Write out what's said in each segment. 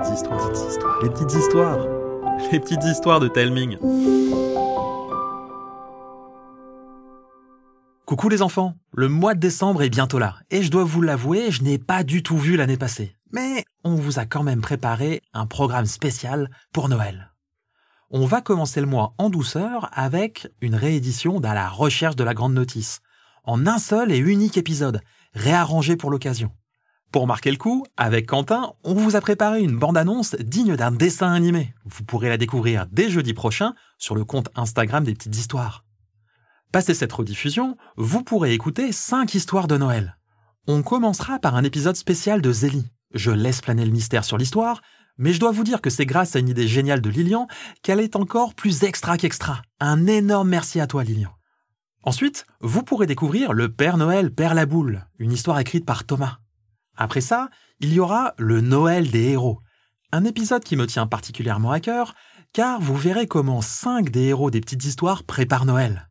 petites histoires, les petites histoires, les petites histoires de Telming. Coucou les enfants, le mois de décembre est bientôt là, et je dois vous l'avouer, je n'ai pas du tout vu l'année passée. Mais on vous a quand même préparé un programme spécial pour Noël. On va commencer le mois en douceur avec une réédition d'À la recherche de la grande notice, en un seul et unique épisode, réarrangé pour l'occasion. Pour marquer le coup, avec Quentin, on vous a préparé une bande-annonce digne d'un dessin animé. Vous pourrez la découvrir dès jeudi prochain sur le compte Instagram des petites histoires. Passé cette rediffusion, vous pourrez écouter 5 histoires de Noël. On commencera par un épisode spécial de Zélie. Je laisse planer le mystère sur l'histoire, mais je dois vous dire que c'est grâce à une idée géniale de Lilian qu'elle est encore plus extra qu'extra. Un énorme merci à toi Lilian. Ensuite, vous pourrez découvrir Le Père Noël Père la Boule, une histoire écrite par Thomas. Après ça, il y aura le Noël des héros, un épisode qui me tient particulièrement à cœur, car vous verrez comment cinq des héros des petites histoires préparent Noël.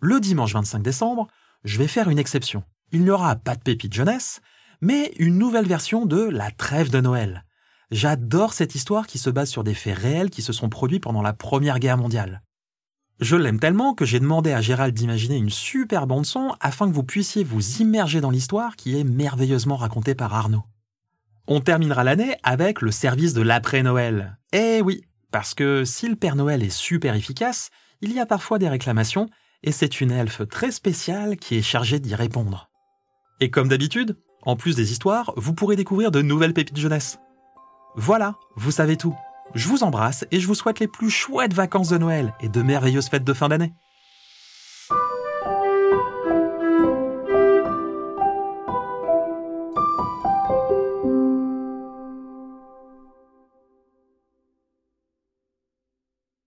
Le dimanche 25 décembre, je vais faire une exception. Il n'y aura pas de pépite jeunesse, mais une nouvelle version de La Trêve de Noël. J'adore cette histoire qui se base sur des faits réels qui se sont produits pendant la Première Guerre mondiale. Je l'aime tellement que j'ai demandé à Gérald d'imaginer une super bande son afin que vous puissiez vous immerger dans l'histoire qui est merveilleusement racontée par Arnaud. On terminera l'année avec le service de l'après-Noël. Eh oui, parce que si le Père Noël est super efficace, il y a parfois des réclamations, et c'est une elfe très spéciale qui est chargée d'y répondre. Et comme d'habitude, en plus des histoires, vous pourrez découvrir de nouvelles pépites jeunesse. Voilà, vous savez tout. Je vous embrasse et je vous souhaite les plus chouettes vacances de Noël et de merveilleuses fêtes de fin d'année.